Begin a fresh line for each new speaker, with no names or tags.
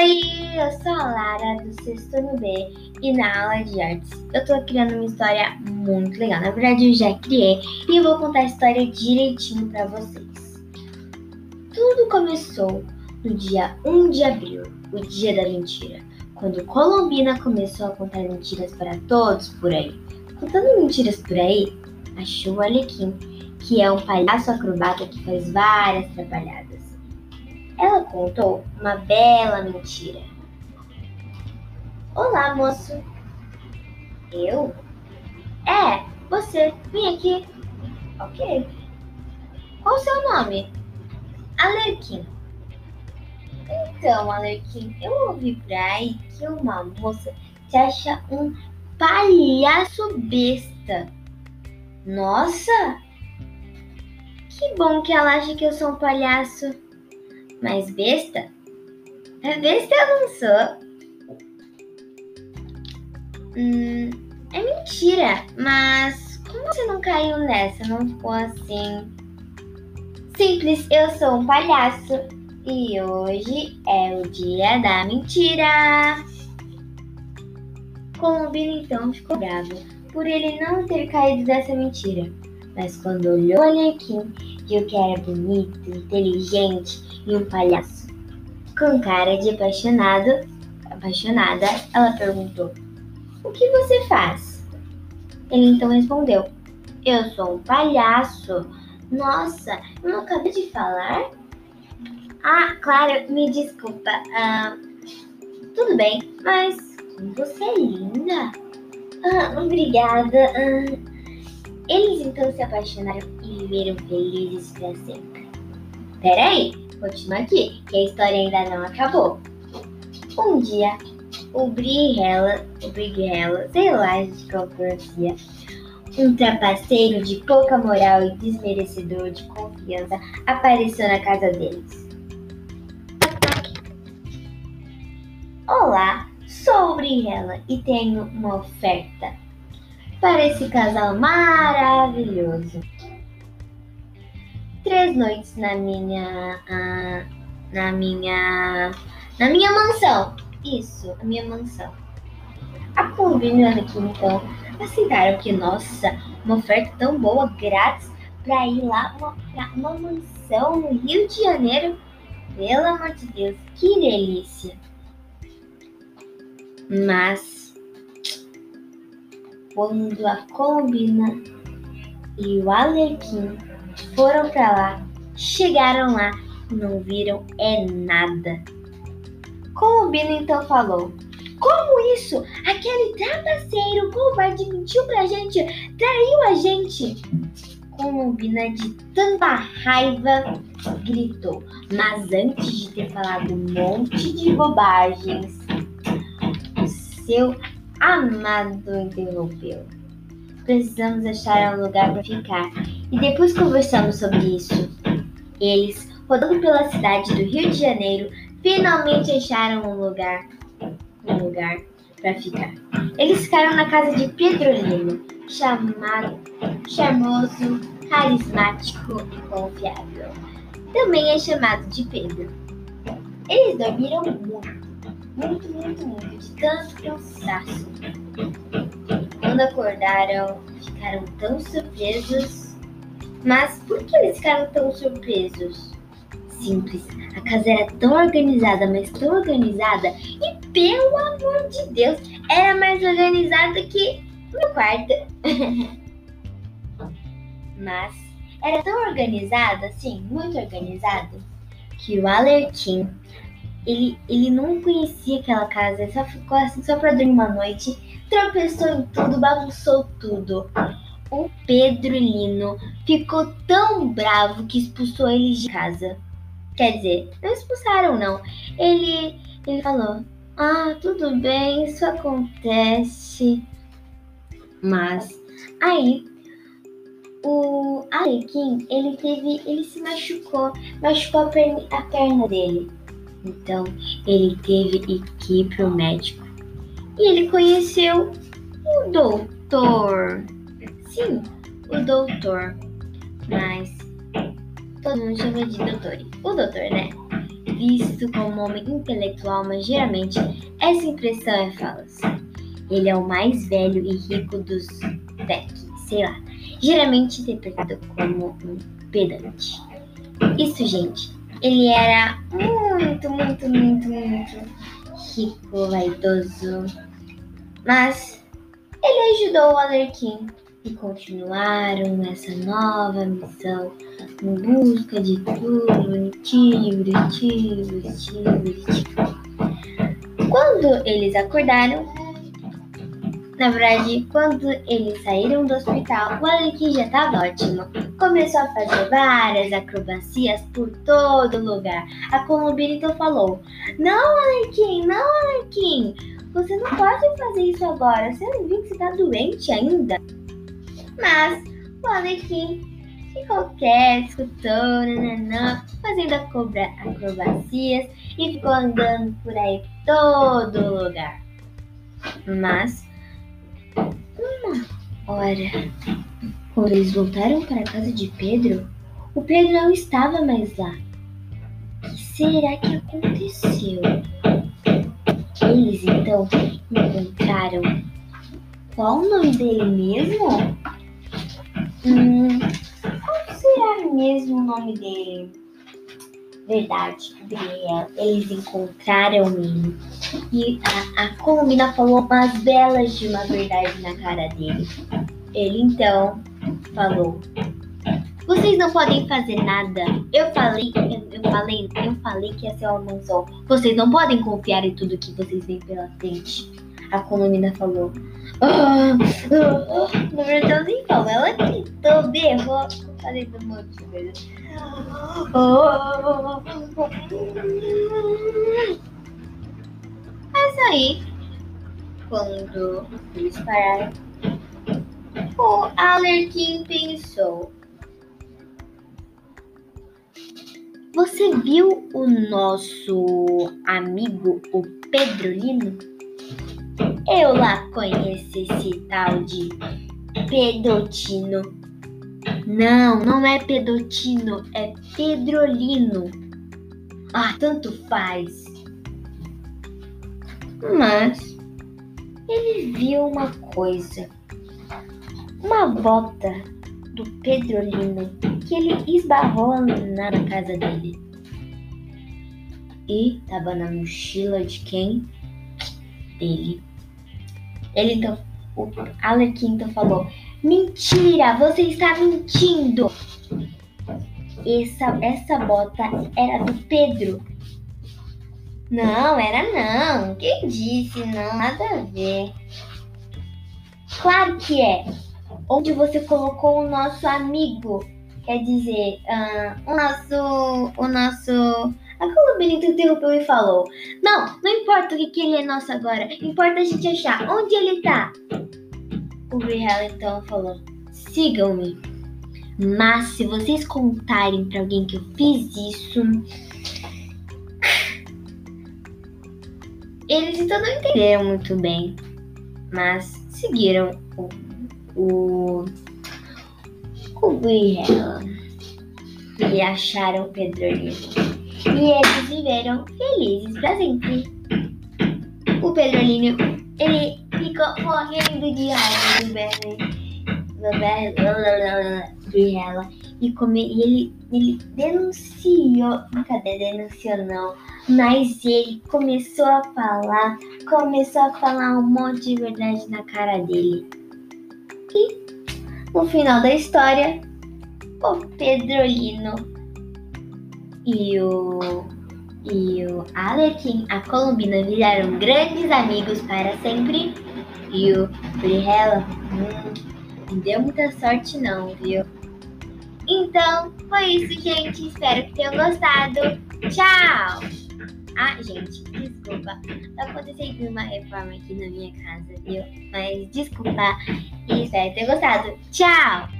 Oi, eu sou a Lara do sexto ano B e na aula de artes eu tô criando uma história muito legal. Na verdade, eu já criei e eu vou contar a história direitinho para vocês. Tudo começou no dia 1 de abril, o dia da mentira, quando Colombina começou a contar mentiras para todos por aí. Contando mentiras por aí, achou o Alequim, que é um palhaço acrobata que faz várias atrapalhadas. Ela contou uma bela mentira. Olá, moço. Eu? É, você. Vem aqui. Ok. Qual o seu nome? Alerquim. Então, Alerquim, eu ouvi por aí que uma moça te acha um palhaço besta. Nossa! Que bom que ela acha que eu sou um palhaço. Mas besta? É besta eu não sou. Hum, é mentira, mas como você não caiu nessa? Não ficou assim? Simples, eu sou um palhaço e hoje é o dia da mentira. Colombino então ficou bravo por ele não ter caído dessa mentira. Mas quando olhou o Viu que era bonito, inteligente e um palhaço. Com cara de apaixonado, apaixonada, ela perguntou: O que você faz? Ele então respondeu: Eu sou um palhaço. Nossa, eu não acabei de falar? Ah, claro, me desculpa. Ah, tudo bem, mas você é linda. Ah, obrigada. Ah, eles então se apaixonaram viveram felizes para sempre. Peraí, continua aqui, que a história ainda não acabou. Um dia, o Brigella, o Brigella, sei lá de qual pronuncia, um trapaceiro de pouca moral e desmerecedor de confiança apareceu na casa deles. Olá, sou o Brigella e tenho uma oferta para esse casal maravilhoso. Três noites na minha. Ah, na minha. Na minha mansão. Isso, a minha mansão. A Colombina aqui então aceitaram que, nossa, uma oferta tão boa, grátis, para ir lá uma, pra uma mansão no Rio de Janeiro. Pelo amor de Deus, que delícia! Mas quando a Colombina e o Alequim foram para lá, chegaram lá não viram é nada. Colombina então falou: Como isso? Aquele trapaceiro covarde mentiu pra gente, traiu a gente. Colombina, de tanta raiva, gritou, mas antes de ter falado um monte de bobagens, o seu Amado interrompeu. Precisamos achar um lugar para ficar. E depois conversamos sobre isso. Eles, rodando pela cidade do Rio de Janeiro, finalmente acharam um lugar, um lugar para ficar. Eles ficaram na casa de Pedro Lino, chamado, charmoso, carismático e confiável. Também é chamado de Pedro. Eles dormiram muito muito, muito, muito, de tanto cansaço. Quando acordaram, ficaram tão surpresos. Mas por que eles ficaram tão surpresos? Simples, a casa era tão organizada, mas tão organizada, e pelo amor de Deus, era mais organizada que meu quarto. mas era tão organizada, sim, muito organizada, que o Alertim ele, ele não conhecia aquela casa, ele só ficou assim só pra dormir uma noite, tropeçou em tudo, bagunçou tudo. O Pedro Lino ficou tão bravo que expulsou eles de casa. Quer dizer, não expulsaram não. Ele, ele falou: Ah, tudo bem, isso acontece. Mas aí o Alequim, ele teve, ele se machucou, machucou a perna, a perna dele. Então ele teve que ir para o médico. E ele conheceu o doutor. Sim, o doutor. Mas todo mundo chama de doutor. O doutor, né? visto como homem intelectual, mas geralmente essa impressão é falsa. Ele é o mais velho e rico dos Beck, sei lá, geralmente interpretado como um pedante. Isso, gente, ele era muito, muito, muito, muito rico, vaidoso, mas ele ajudou o Alerquim e continuaram nessa nova missão em busca de tudo bonitinho, bonitinho, bonitinho, bonitinho. Quando eles acordaram, na verdade, quando eles saíram do hospital, o Alequim já estava ótimo. Começou a fazer várias acrobacias por todo lugar. A Columbina então falou: Não, Alequim, não, Alequim, você não pode fazer isso agora. Você não viu que você está doente ainda? Mas o Alequim ficou quieto, escutou, nananã, fazendo acrobacias e ficou andando por aí todo lugar. Mas uma hora, quando eles voltaram para a casa de Pedro, o Pedro não estava mais lá. O que será que aconteceu? Eles então encontraram. Qual o nome dele mesmo? Hum, qual será mesmo o nome dele? Verdade, Gabriel. Eles encontraram ele. E a, a falou umas belas de uma verdade na cara dele. Ele então falou: Vocês não podem fazer nada. Eu falei, eu, eu falei, eu falei que ia ser uma mansão. Vocês não podem confiar em tudo que vocês veem pela frente. A Colomina falou. Ah, ah, ah. Na verdade, nem falou. Ela gritou, berrou. Falei do monte de Mas aí, quando eles pararam, o Alerquim pensou: Você viu o nosso amigo, o Pedrolino? Eu lá conheço esse tal de Pedotino. Não, não é Pedotino, é Pedrolino. Ah, tanto faz. Mas ele viu uma coisa. Uma bota do Pedrolino que ele esbarrou na casa dele. E tava na mochila de quem? Dele. Ele então, o Alequim então falou: Mentira, você está mentindo. Essa, essa bota era do Pedro. Não, era não. Quem disse? Não, nada a ver. Claro que é. Onde você colocou o nosso amigo? Quer dizer, uh, o nosso. O nosso. A Colubinita interrompeu e falou: Não, não importa o que, que ele é nosso agora. Importa a gente achar onde ele tá. O Brihel então falou: Sigam-me. Mas se vocês contarem para alguém que eu fiz isso. Eles então não entenderam muito bem, mas seguiram o, o o e acharam Pedrolino. E eles viveram felizes para sempre. O Pedrolino, ele ficou morrendo de raiva do Bernie. Briella e, come, e ele, ele denunciou, cadê denunciou não, mas ele começou a falar, começou a falar um monte de verdade na cara dele. E no final da história, o Pedrolino e o, e o Alequim, a Columbina, viraram grandes amigos para sempre. E o Brihella hum, não deu muita sorte não, viu? Então, foi isso, gente. Espero que tenham gostado. Tchau! Ah, gente, desculpa. Tá acontecendo uma reforma aqui na minha casa, viu? Mas desculpa e espero ter gostado. Tchau!